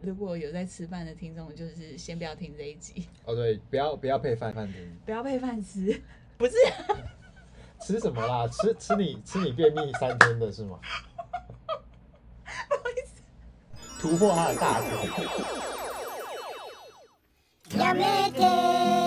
如果有在吃饭的听众，就是先不要听这一集。哦，对，不要不要配饭饭听，不要配饭吃，不是？吃什么啦？吃吃你吃你便秘三天的是吗？不好意思，突破他的大腿。やめて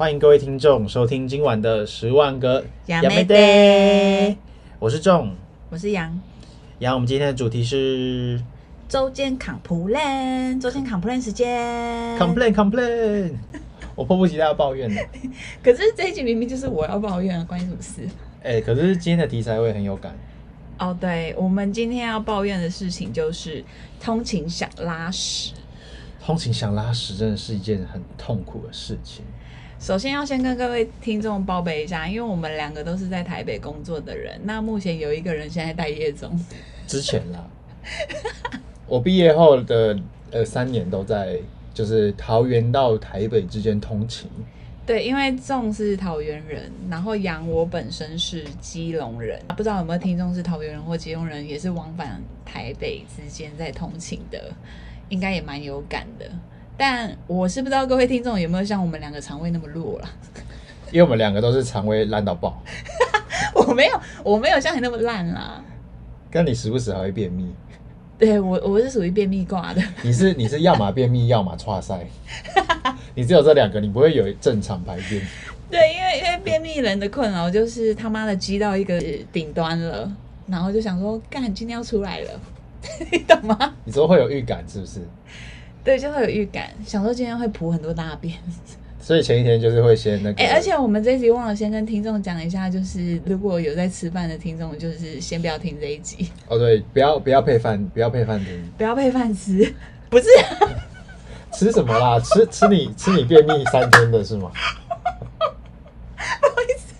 欢迎各位听众收听今晚的十万个やめて。我是仲，我是杨。杨，我们今天的主题是周间 complain，周间 complain 时间。complain complain，我迫不及待要抱怨了。可是这一集明明就是我要抱怨，关你什么事？哎、欸，可是今天的题材我也很有感。哦，对，我们今天要抱怨的事情就是通勤想拉屎。通勤想拉屎真的是一件很痛苦的事情。 首先要先跟各位听众报备一下，因为我们两个都是在台北工作的人，那目前有一个人现在待业中。之前啦，我毕业后的呃三年都在就是桃园到台北之间通勤。对，因为仲是桃园人，然后杨我本身是基隆人，不知道有没有听众是桃园人或基隆人，也是往返台北之间在通勤的，应该也蛮有感的。但我是不知道各位听众有没有像我们两个肠胃那么弱了，因为我们两个都是肠胃烂到爆。我没有，我没有像你那么烂啦。跟你时不时还会便秘。对，我我是属于便秘挂的。你是你是要么便秘，要么剉赛。你只有这两个，你不会有正常排便。对，因为因为便秘人的困扰就是他妈的积到一个顶端了，然后就想说，干，今天要出来了，你懂吗？你说会有预感是不是？对，就会有预感，想说今天会铺很多大便，所以前一天就是会先那个。哎、欸，而且我们这一集忘了先跟听众讲一下，就是如果有在吃饭的听众，就是先不要听这一集。哦，对，不要不要配饭，不要配饭听，不要配饭吃，不是？吃什么啦？吃吃你吃你便秘三天的是吗？不好意思，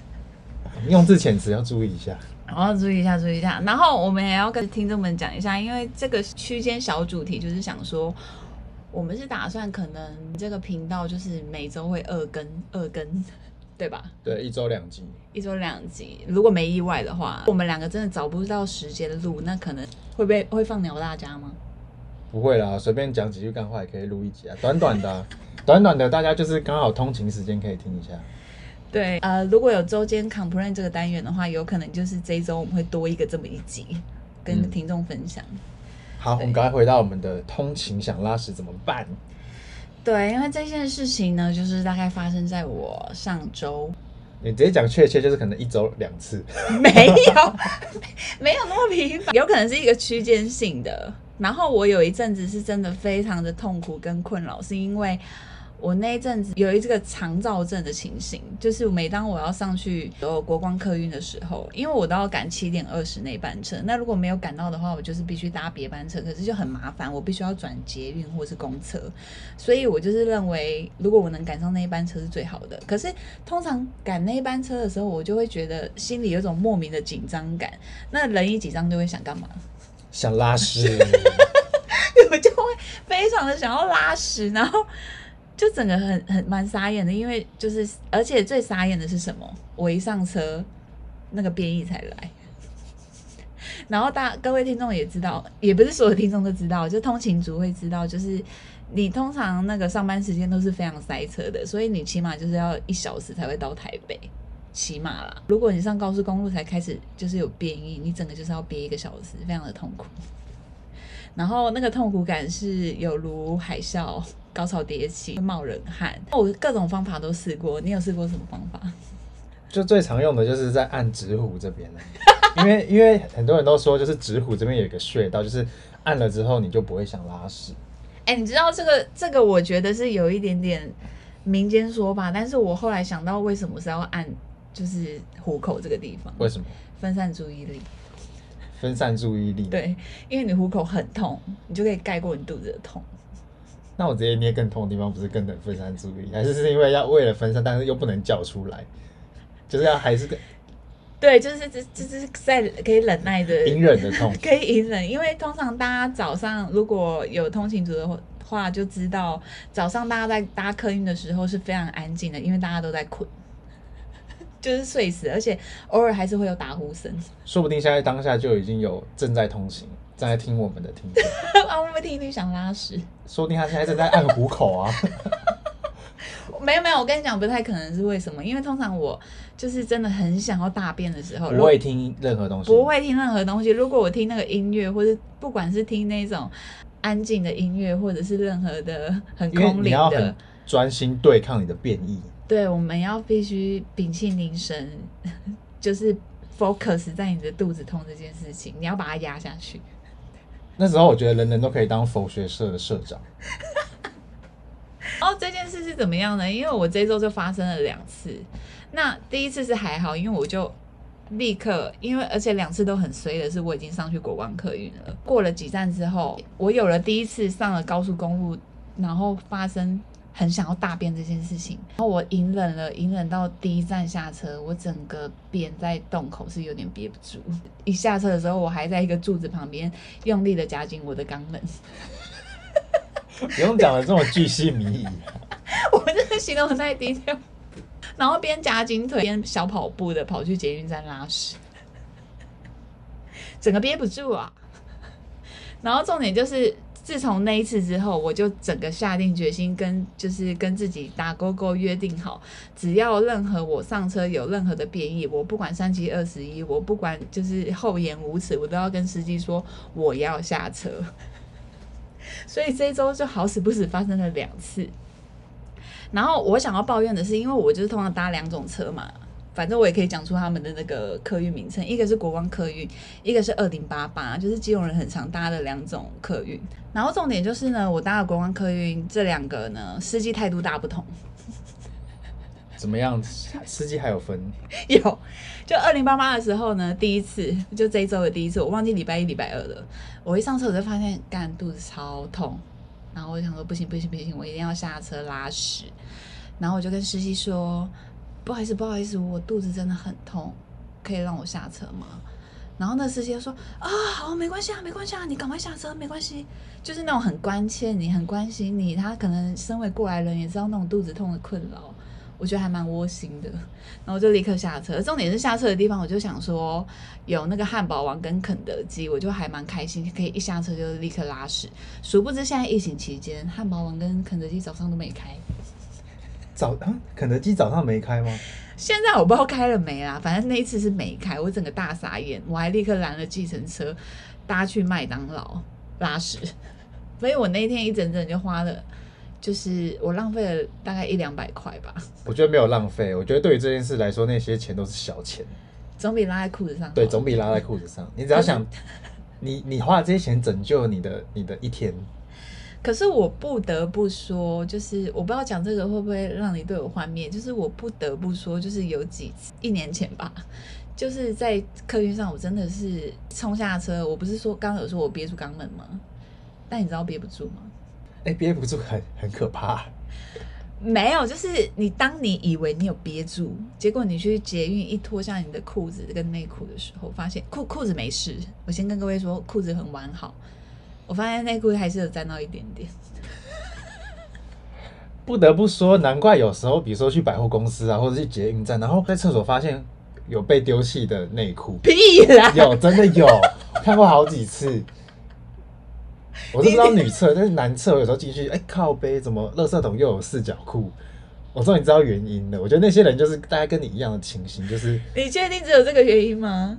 用字遣词要注意一下。我要注意一下，注意一下。然后我们也要跟听众们讲一下，因为这个区间小主题就是想说。我们是打算可能这个频道就是每周会二更二更，对吧？对，一周两集，一周两集。如果没意外的话，我们两个真的找不到时间录，那可能会被会会放鸟大家吗？不会啦，随便讲几句干话也可以录一集啊，短短的、啊，短短的，大家就是刚好通勤时间可以听一下。对，呃，如果有周间 complain 这个单元的话，有可能就是这一周我们会多一个这么一集，跟听众分享。嗯好，我们赶快回到我们的通勤想拉屎怎么办？对，因为这件事情呢，就是大概发生在我上周。你直接讲确切，就是可能一周两次。没有，没有那么频繁，有可能是一个区间性的。然后我有一阵子是真的非常的痛苦跟困扰，是因为。我那一阵子有一这个长照症的情形，就是每当我要上去有国光客运的时候，因为我都要赶七点二十那班车，那如果没有赶到的话，我就是必须搭别班车，可是就很麻烦，我必须要转捷运或是公车，所以我就是认为，如果我能赶上那一班车是最好的。可是通常赶那一班车的时候，我就会觉得心里有种莫名的紧张感，那人一紧张就会想干嘛？想拉屎，我就会非常的想要拉屎，然后。就整个很很蛮傻眼的，因为就是，而且最傻眼的是什么？我一上车，那个便意才来。然后大各位听众也知道，也不是所有听众都知道，就通勤族会知道，就是你通常那个上班时间都是非常塞车的，所以你起码就是要一小时才会到台北，起码啦。如果你上高速公路才开始就是有变异，你整个就是要憋一个小时，非常的痛苦。然后那个痛苦感是有如海啸。高潮迭起，会冒冷汗。我各种方法都试过，你有试过什么方法？就最常用的就是在按指虎这边因为因为很多人都说，就是指虎这边有一个穴道，就是按了之后你就不会想拉屎。哎、欸，你知道这个这个，我觉得是有一点点民间说法，但是我后来想到，为什么是要按就是虎口这个地方？为什么？分散注意力。分散注意力。对，因为你虎口很痛，你就可以盖过你肚子的痛。那我直接捏更痛的地方，不是更能分散注意力？还是是因为要为了分散，但是又不能叫出来，就是要还是个对，就是这这是在可以忍耐的隐忍的痛，可以隐忍。因为通常大家早上如果有通勤族的话，就知道早上大家在搭客运的时候是非常安静的，因为大家都在困。就是睡死，而且偶尔还是会有打呼声。说不定现在当下就已经有正在通行、正在听我们的听众，啊，会不会听一听想拉屎？说不定他现在正在按虎口啊。没有没有，我跟你讲，不太可能是为什么？因为通常我就是真的很想要大便的时候，不会听任何东西，不会听任何东西。如果我听那个音乐，或者不管是听那种安静的音乐，或者是任何的很空灵的，专心对抗你的变异。对，我们要必须屏气凝神，就是 focus 在你的肚子痛这件事情，你要把它压下去。那时候我觉得人人都可以当佛学社的社长。哦，这件事是怎么样呢？因为我这周就发生了两次。那第一次是还好，因为我就立刻，因为而且两次都很衰的是，我已经上去国光客运了。过了几站之后，我有了第一次上了高速公路，然后发生很想要大便这件事情。然后我隐忍了，隐忍到第一站下车，我整个便在洞口是有点憋不住。一下车的时候，我还在一个柱子旁边用力的夹紧我的肛门。不用讲的这么巨细靡遗，我真的形容的太低调。然后边夹紧腿边小跑步的跑去捷运站拉屎，整个憋不住啊。然后重点就是，自从那一次之后，我就整个下定决心跟就是跟自己打勾勾约定好，只要任何我上车有任何的变异，我不管三七二十一，我不管就是厚颜无耻，我都要跟司机说我要下车。所以这一周就好死不死发生了两次，然后我想要抱怨的是，因为我就是通常搭两种车嘛，反正我也可以讲出他们的那个客运名称，一个是国光客运，一个是二零八八，就是基隆人很常搭的两种客运。然后重点就是呢，我搭的国光客运这两个呢，司机态度大不同。怎么样？司机还有分？有，就二零八八的时候呢，第一次就这一周的第一次，我忘记礼拜一、礼拜二了。我一上车我就发现，干肚子超痛，然后我就想说不行不行不行，我一定要下车拉屎。然后我就跟司机说，不好意思不好意思，我肚子真的很痛，可以让我下车吗？然后那司机说啊，好，没关系啊，没关系啊，你赶快下车，没关系。就是那种很关切你、很关心你，他可能身为过来人也知道那种肚子痛的困扰。我觉得还蛮窝心的，然后就立刻下车。重点是下车的地方，我就想说有那个汉堡王跟肯德基，我就还蛮开心，可以一下车就立刻拉屎。殊不知现在疫情期间，汉堡王跟肯德基早上都没开。早啊，肯德基早上没开吗？现在我不知道开了没啦，反正那一次是没开，我整个大傻眼，我还立刻拦了计程车搭去麦当劳拉屎。所以我那天一整整就花了。就是我浪费了大概一两百块吧。我觉得没有浪费，我觉得对于这件事来说，那些钱都是小钱，总比拉在裤子上。对，总比拉在裤子上。你只要想，你你花了这些钱拯救你的你的一天。可是我不得不说，就是我不知道讲这个会不会让你对我幻灭。就是我不得不说，就是有几次一年前吧，就是在客运上，我真的是冲下车。我不是说刚刚有说我憋住肛门吗？但你知道憋不住吗？哎，憋不住很很可怕。没有，就是你当你以为你有憋住，结果你去捷运一脱下你的裤子跟内裤的时候，发现裤裤子没事。我先跟各位说，裤子很完好。我发现内裤还是有沾到一点点。不得不说，难怪有时候，比如说去百货公司啊，或者去捷运站，然后在厕所发现有被丢弃的内裤。屁啦！有，真的有，看过好几次。我都不知道女厕，但是男厕我有时候进去，哎、欸，靠背怎么垃圾桶又有四角裤？我终于知道原因了。我觉得那些人就是大家跟你一样的情形，就是你确定只有这个原因吗？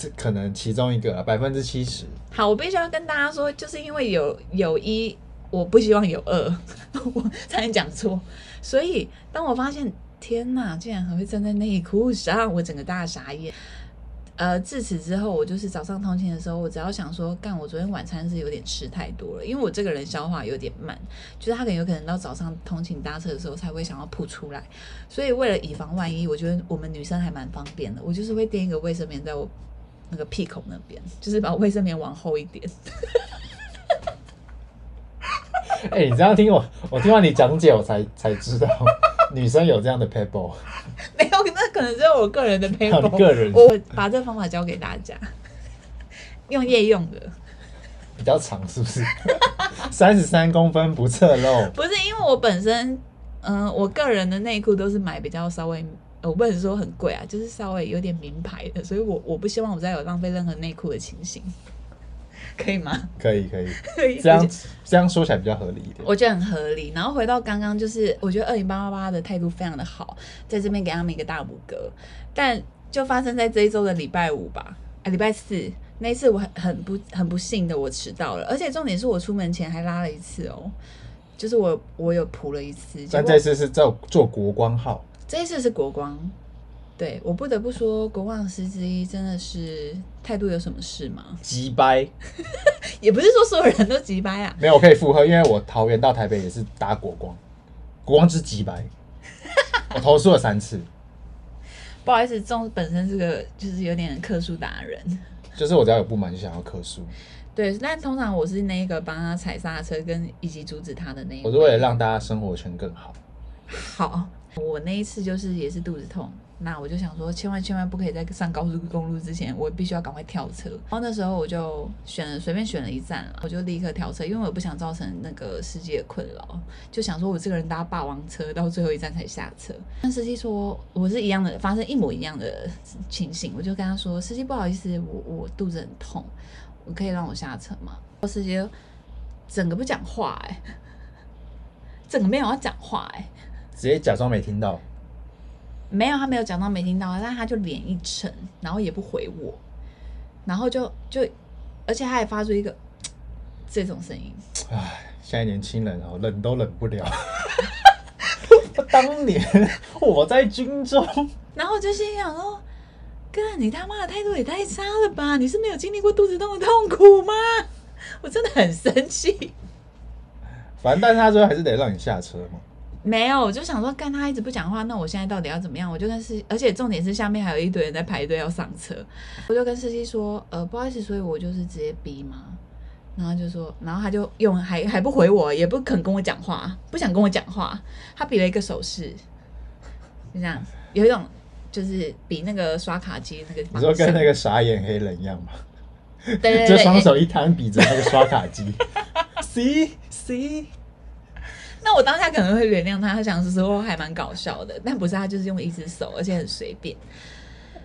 这可能其中一个啊，百分之七十。好，我必须要跟大家说，就是因为有有一，我不希望有二，我才能讲错。所以当我发现天哪，竟然还会站在内裤上，我整个大傻眼。呃，自此之后，我就是早上通勤的时候，我只要想说，干，我昨天晚餐是有点吃太多了，因为我这个人消化有点慢，就是他可能有可能到早上通勤搭车的时候才会想要吐出来，所以为了以防万一，我觉得我们女生还蛮方便的，我就是会垫一个卫生棉在我那个屁孔那边，就是把卫生棉往后一点。哎、欸，你这样听我，我听完你讲解，我才才知道。女生有这样的 paper 没有，那可能只有我个人的 paper 个人，我把这个方法教给大家，用夜用的，比较长是不是？三十三公分不侧漏，不是因为我本身，嗯、呃，我个人的内裤都是买比较稍微我不能说很贵啊，就是稍微有点名牌的，所以我我不希望我再有浪费任何内裤的情形，可以吗？可以 可以，这样这样说起来比较合理一点。我觉得很合理。然后回到刚刚，就是我觉得二零八八八的态度非常的好，在这边给他们一个大拇哥。但就发生在这一周的礼拜五吧，啊，礼拜四那一次我很很不很不幸的我迟到了，而且重点是我出门前还拉了一次哦，就是我我有扑了一次。但这次是坐坐国光号。这一次是国光，对，我不得不说，国光司机真的是态度有什么事吗？急掰，也不是说所有人都急掰啊。没有，我可以附和，因为我桃园到台北也是搭国光，国光之急掰，我投诉了三次。不好意思，中本身是个就是有点客诉达人，就是我只要有不满就想要客诉。对，但通常我是那个帮他踩刹车跟以及阻止他的那一个。我是为了让大家生活圈更好。好。我那一次就是也是肚子痛，那我就想说，千万千万不可以在上高速公路之前，我必须要赶快跳车。然后那时候我就选了随便选了一站，我就立刻跳车，因为我不想造成那个司机的困扰，就想说我这个人搭霸王车到最后一站才下车。那司机说我是一样的，发生一模一样的情形，我就跟他说，司机不好意思，我我肚子很痛，我可以让我下车吗？司机整个不讲话哎、整个没有要讲话哎、直接假装没听到，没有，他没有讲到没听到，但他就脸一沉，然后也不回我，然后就就，而且他还发出一个 这种声音。唉，现在年轻人哦，忍都忍不了。当年我在军中，然后就心想说：“哥，你他妈的态度也太差了吧？你是没有经历过肚子痛的痛苦吗？” 我真的很生气。反正，但是他最后还是得让你下车嘛。没有，我就想说，干他一直不讲话，那我现在到底要怎么样？我就跟司，而且重点是下面还有一堆人在排队要上车，我就跟司机说，呃，不好意思，所以我就是直接逼嘛，然后就说，然后他就用还还不回我，也不肯跟我讲话，不想跟我讲话，他比了一个手势，就这样，有一种就是比那个刷卡机那个，你说跟那个傻眼黑人一样吗？对，对，对，就双手一摊比着那个刷卡机，C C。那我当下可能会原谅他，他想说还蛮搞笑的，但不是，他就是用一只手，而且很随便，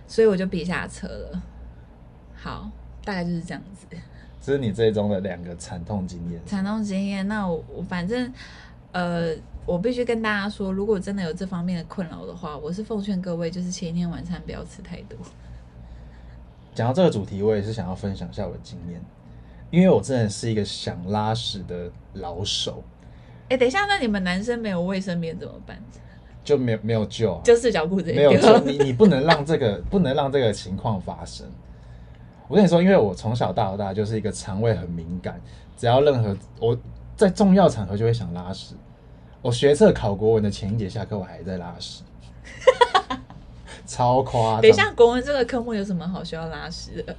所以我就别下车了。好，大概就是这样子。这是你最终的两个惨痛经验。惨痛经验，那我我反正呃，我必须跟大家说，如果真的有这方面的困扰的话，我是奉劝各位，就是前一天晚餐不要吃太多。讲到这个主题，我也是想要分享一下我的经验，因为我真的是一个想拉屎的老手。哎、欸，等一下，那你们男生没有卫生棉怎么办？就没有没有救啊，就四角裤子没有救。你你不能让这个不能让这个情况发生。我跟你说，因为我从小到大就是一个肠胃很敏感，只要任何我在重要场合就会想拉屎。我学测考国文的前一节下课，我还在拉屎，超夸张。等一下，国文这个科目有什么好需要拉屎的？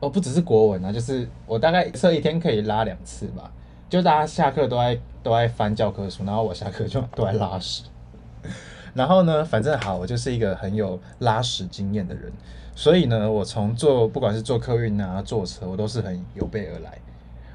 哦，不只是国文啊，就是我大概测一天可以拉两次吧。就大家下课都在都在翻教科书，然后我下课就都在拉屎。然后呢，反正好，我就是一个很有拉屎经验的人，所以呢，我从坐不管是坐客运啊、坐车，我都是很有备而来。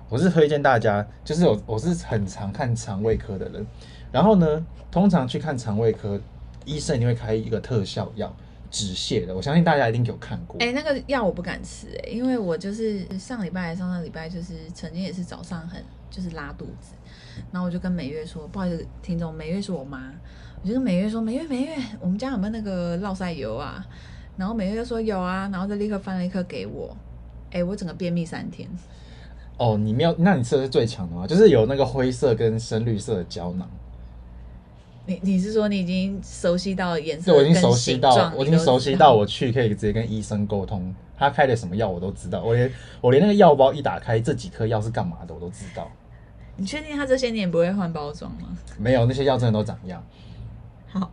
我是推荐大家，就是我我是很常看肠胃科的人，然后呢，通常去看肠胃科医生一定会开一个特效药止泻的，我相信大家一定有看过。哎、欸，那个药我不敢吃哎、欸，因为我就是上礼拜上上礼拜就是曾经也是早上很。就是拉肚子，然后我就跟美月说，不好意思，听众，美月是我妈，我就跟美月说，美月，美月，我们家有没有那个烙赛油啊？然后美月就说有啊，然后就立刻翻了一颗给我，哎、欸，我整个便秘三天。哦，你没有，那你吃的是最强的吗？就是有那个灰色跟深绿色的胶囊。你你是说你已经熟悉到颜色？对，我已经熟悉到，我已经熟悉到我去可以直接跟医生沟通，他开的什么药我都知道，我连我连那个药包一打开，这几颗药是干嘛的我都知道。你确定他这些年不会换包装吗？没有，那些药真的都长一样。好，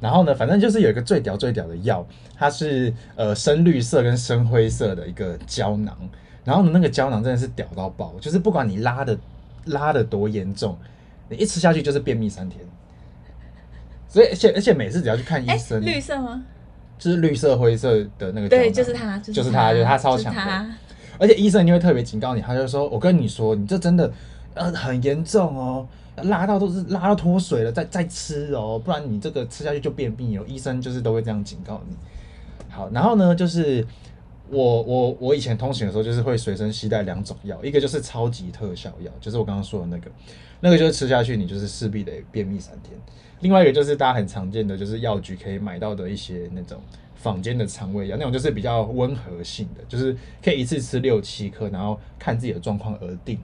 然后呢，反正就是有一个最屌最屌的药，它是呃深绿色跟深灰色的一个胶囊。然后呢，那个胶囊真的是屌到爆，就是不管你拉的拉的多严重，你一吃下去就是便秘三天。所以而且而且每次只要去看医生，欸、绿色吗？就是绿色灰色的那个，对，就是他，就是他，就是他超强的。而且医生一定会特别警告你，他就说：“我跟你说，你这真的。”呃，很严重哦，拉到都是拉到脱水了，再再吃哦，不然你这个吃下去就便秘哦。医生就是都会这样警告你。好，然后呢，就是我我我以前通行的时候，就是会随身携带两种药，一个就是超级特效药，就是我刚刚说的那个，那个就是吃下去你就是势必得便秘三天。另外一个就是大家很常见的，就是药局可以买到的一些那种坊间的肠胃药，那种就是比较温和性的，就是可以一次吃六七颗，然后看自己的状况而定。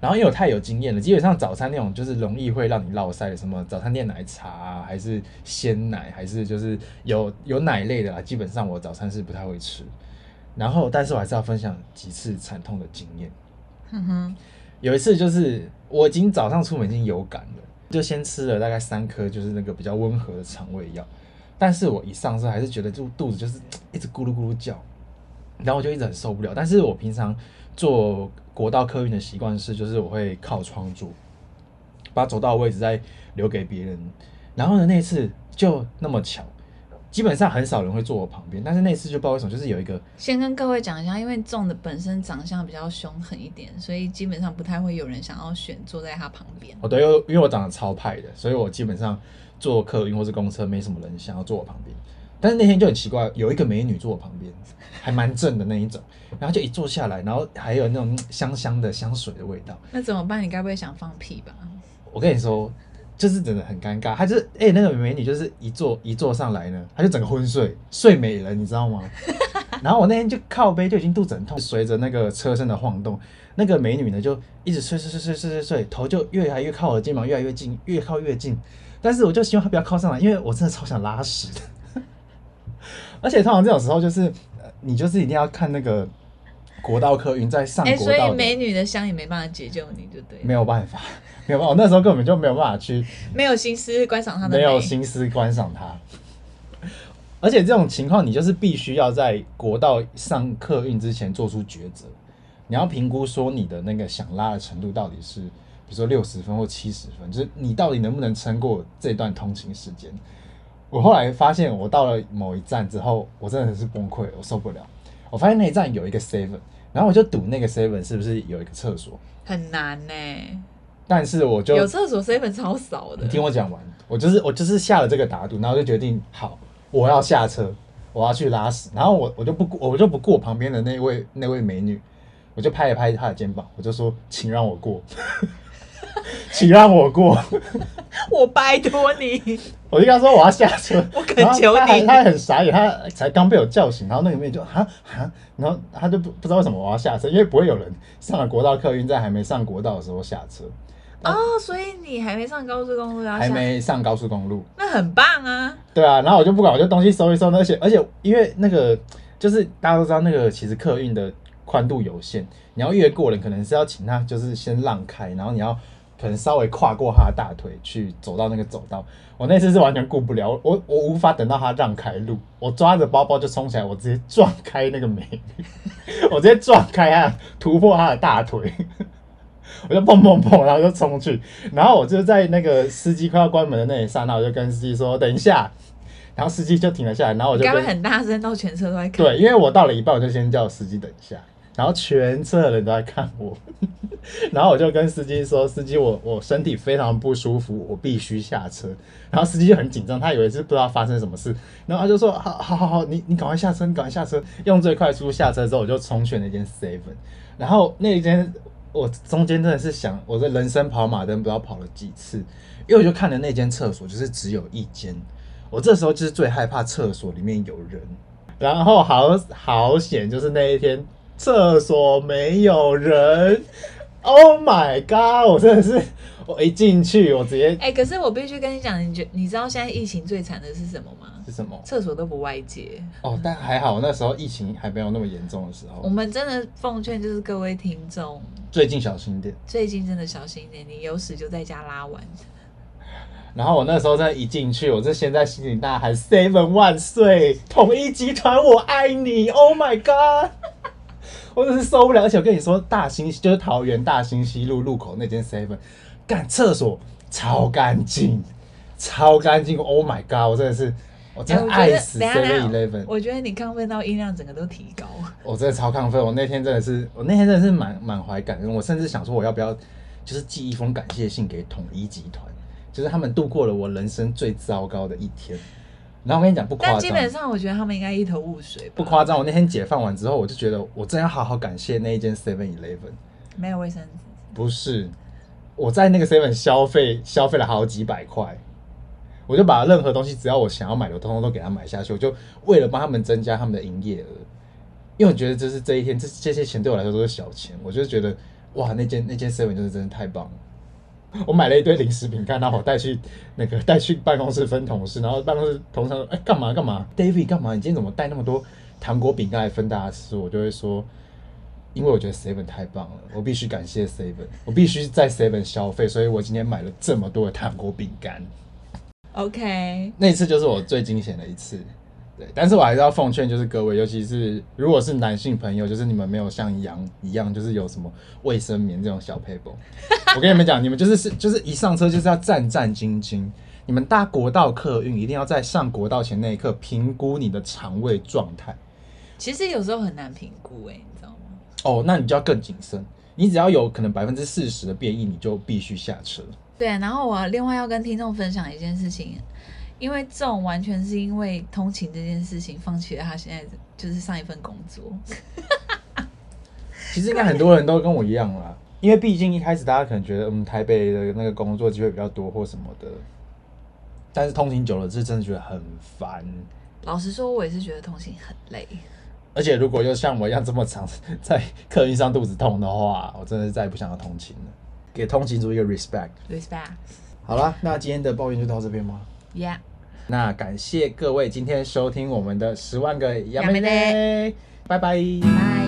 然后因为我太有经验了，基本上早餐那种就是容易会让你落塞的，什么早餐店奶茶啊，还是鲜奶，还是就是有有奶类的啦，基本上我早餐是不太会吃。然后，但是我还是要分享几次惨痛的经验。哼哼，有一次就是我已经早上出门已经有感了，就先吃了大概三颗，就是那个比较温和的肠胃药。但是我一上车还是觉得就肚子就是一直咕噜咕噜叫，然后我就一直很受不了。但是我平常坐国道客运的习惯是，就是我会靠窗坐，把走道的位置再留给别人。然后呢，那次就那么巧，基本上很少人会坐我旁边，但是那次就不知道为什么，就是有一个。先跟各位讲一下，因为仲的本身长相比较凶狠一点，所以基本上不太会有人想要选坐在他旁边。哦，对，因为因为我长得超派的，所以我基本上坐客运或是公车，没什么人想要坐我旁边。但是那天就很奇怪，有一个美女坐我旁边，还蛮正的那一种，然后就一坐下来，然后还有那种香香的香水的味道。那怎么办？你该不会想放屁吧？我跟你说，就是真的很尴尬。她就是哎、欸，那个美女就是一坐一坐上来呢，她就整个昏睡，睡美人，你知道吗？然后我那天就靠背就已经肚子很痛，随着那个车身的晃动，那个美女呢就一直睡睡睡睡睡睡睡，头就越来越靠我的肩膀，越来越近，越靠越近。但是我就希望她不要靠上来，因为我真的超想拉屎的。而且通常这种时候，就是你就是一定要看那个国道客运在上国道，欸，所以美女的香也没办法解救你，就对，没有办法，没有办法，我那时候根本就没有办法去，没有心思观赏她的，没有心思观赏她。而且这种情况，你就是必须要在国道上客运之前做出抉择，你要评估说你的那个想拉的程度到底是，比如说六十分或七十分，就是你到底能不能撑过这段通勤时间。我后来发现，我到了某一站之后，我真的是崩溃，我受不了。我发现那一站有一个 seven，然后我就赌那个 seven 是不是有一个厕所？很难呢。但是我就有厕所 seven 超少的。你听我讲完，我就是我就是下了这个打赌，然后就决定好，我要下车，我要去拉屎。然后我我就不我就不过旁边的那位那位美女，我就拍一拍她的肩膀，我就说，请让我过。请让我过，我拜托你。我就跟他说我要下车，我恳求你。他很傻眼，他才刚被我叫醒，然后那里面就哈哈，然后他就不不知道为什么我要下车，因为不会有人上了国道客运在还没上国道的时候下车。哦，所以你还没上高速公路要下？还没上高速公路，那很棒啊。对啊，然后我就不管，我就东西收一收，而且而且因为那个就是大家都知道那个其实客运的宽度有限，你要越过人，可能是要请他就是先让开，然后你要。可能稍微跨过他的大腿去走到那个走道，我那次是完全顾不了，我我无法等到他让开路，我抓着包包就冲起来，我直接撞开那个美女，我直接撞开他，突破他的大腿，我就砰砰砰，然后就冲去，然后我就在那个司机快要关门的那一刹那，我就跟司机说等一下，然后司机就停了下来，然后我就刚刚很大声到全车都在看，对，因为我到了一半，我就先叫司机等一下。然后全车的人都在看我，然后我就跟司机说：“司机，我我身体非常不舒服，我必须下车。”然后司机就很紧张，他以为是不知道发生什么事，然后他就说：“好好好好，你你赶快下车，你赶快下车。”用最快速度下车之后，我就冲去那间 seven。然后那一间我中间真的是想，我的人生跑马灯不知道跑了几次，因为我就看了那间厕所，就是只有一间。我这时候就是最害怕厕所里面有人，然后好好险，就是那一天。厕所没有人，Oh my god！我真的是，我一进去，我直接哎、欸，可是我必须跟你讲，你觉你知道现在疫情最惨的是什么吗？是什么？厕所都不外接。哦，但还好那时候疫情还没有那么严重的时候。我们真的奉劝就是各位听众，最近小心点。最近真的小心点，你有屎就在家拉完。然后我那时候在一进去，我就先在心里大喊 “Seven 万岁，统一集团我爱你 ”，Oh my god！我真是受不了，而且我跟你说，大兴就是桃园大兴西路路口那间 seven，干厕所超干净，超干净，Oh my god！我真的是，我真的爱死 seven eleven。我觉得你亢奋到音量整个都提高。我真的超亢奋，我那天真的是，我那天真的是满满怀感恩，我甚至想说我要不要就是寄一封感谢信给统一集团，就是他们度过了我人生最糟糕的一天。然后我跟你讲不夸张，但基本上我觉得他们应该一头雾水。不夸张，我那天解放完之后，我就觉得我真要好好感谢那一间 Seven Eleven。没有卫生纸？不是，我在那个 Seven 消费消费了好几百块，我就把任何东西只要我想要买的，通通都给他买下去，我就为了帮他们增加他们的营业额。因为我觉得就是这一天，这这些钱对我来说都是小钱，我就觉得哇，那间那间 Seven 就是真的太棒了。我买了一堆零食饼干，然后我带去那个带去办公室分同事，然后办公室同事说：“哎，干嘛干嘛？David 干嘛？你今天怎么带那么多糖果饼干来分大家吃？”我就会说：“因为我觉得 Seven 太棒了，我必须感谢 Seven，我必须在 Seven 消费，所以我今天买了这么多的糖果饼干。” OK，那一次就是我最惊险的一次。对，但是我还是要奉劝，就是各位，尤其是如果是男性朋友，就是你们没有像羊一样，就是有什么卫生棉这种小 paper，，我跟你们讲，你们就是 是就是一上车就是要战战兢兢。你们搭国道客运一定要在上国道前那一刻评估你的肠胃状态。其实有时候很难评估，哎，你知道吗？哦，那你就要更谨慎。你只要有可能百分之四十的变异，你就必须下车。对，然后我另外要跟听众分享一件事情。因为这种完全是因为通勤这件事情放弃了他现在就是上一份工作。其实应该很多人都跟我一样啦，因为毕竟一开始大家可能觉得嗯台北的那个工作机会比较多或什么的，但是通勤久了是真的觉得很烦。老实说，我也是觉得通勤很累。而且如果又像我一样这么长在客运上肚子痛的话，我真的是再也不想要通勤了。给通勤族一个 respect。respect。好了，那今天的抱怨就到这边吗？Yeah。那感谢各位今天收听我们的十万个亚美内，拜拜。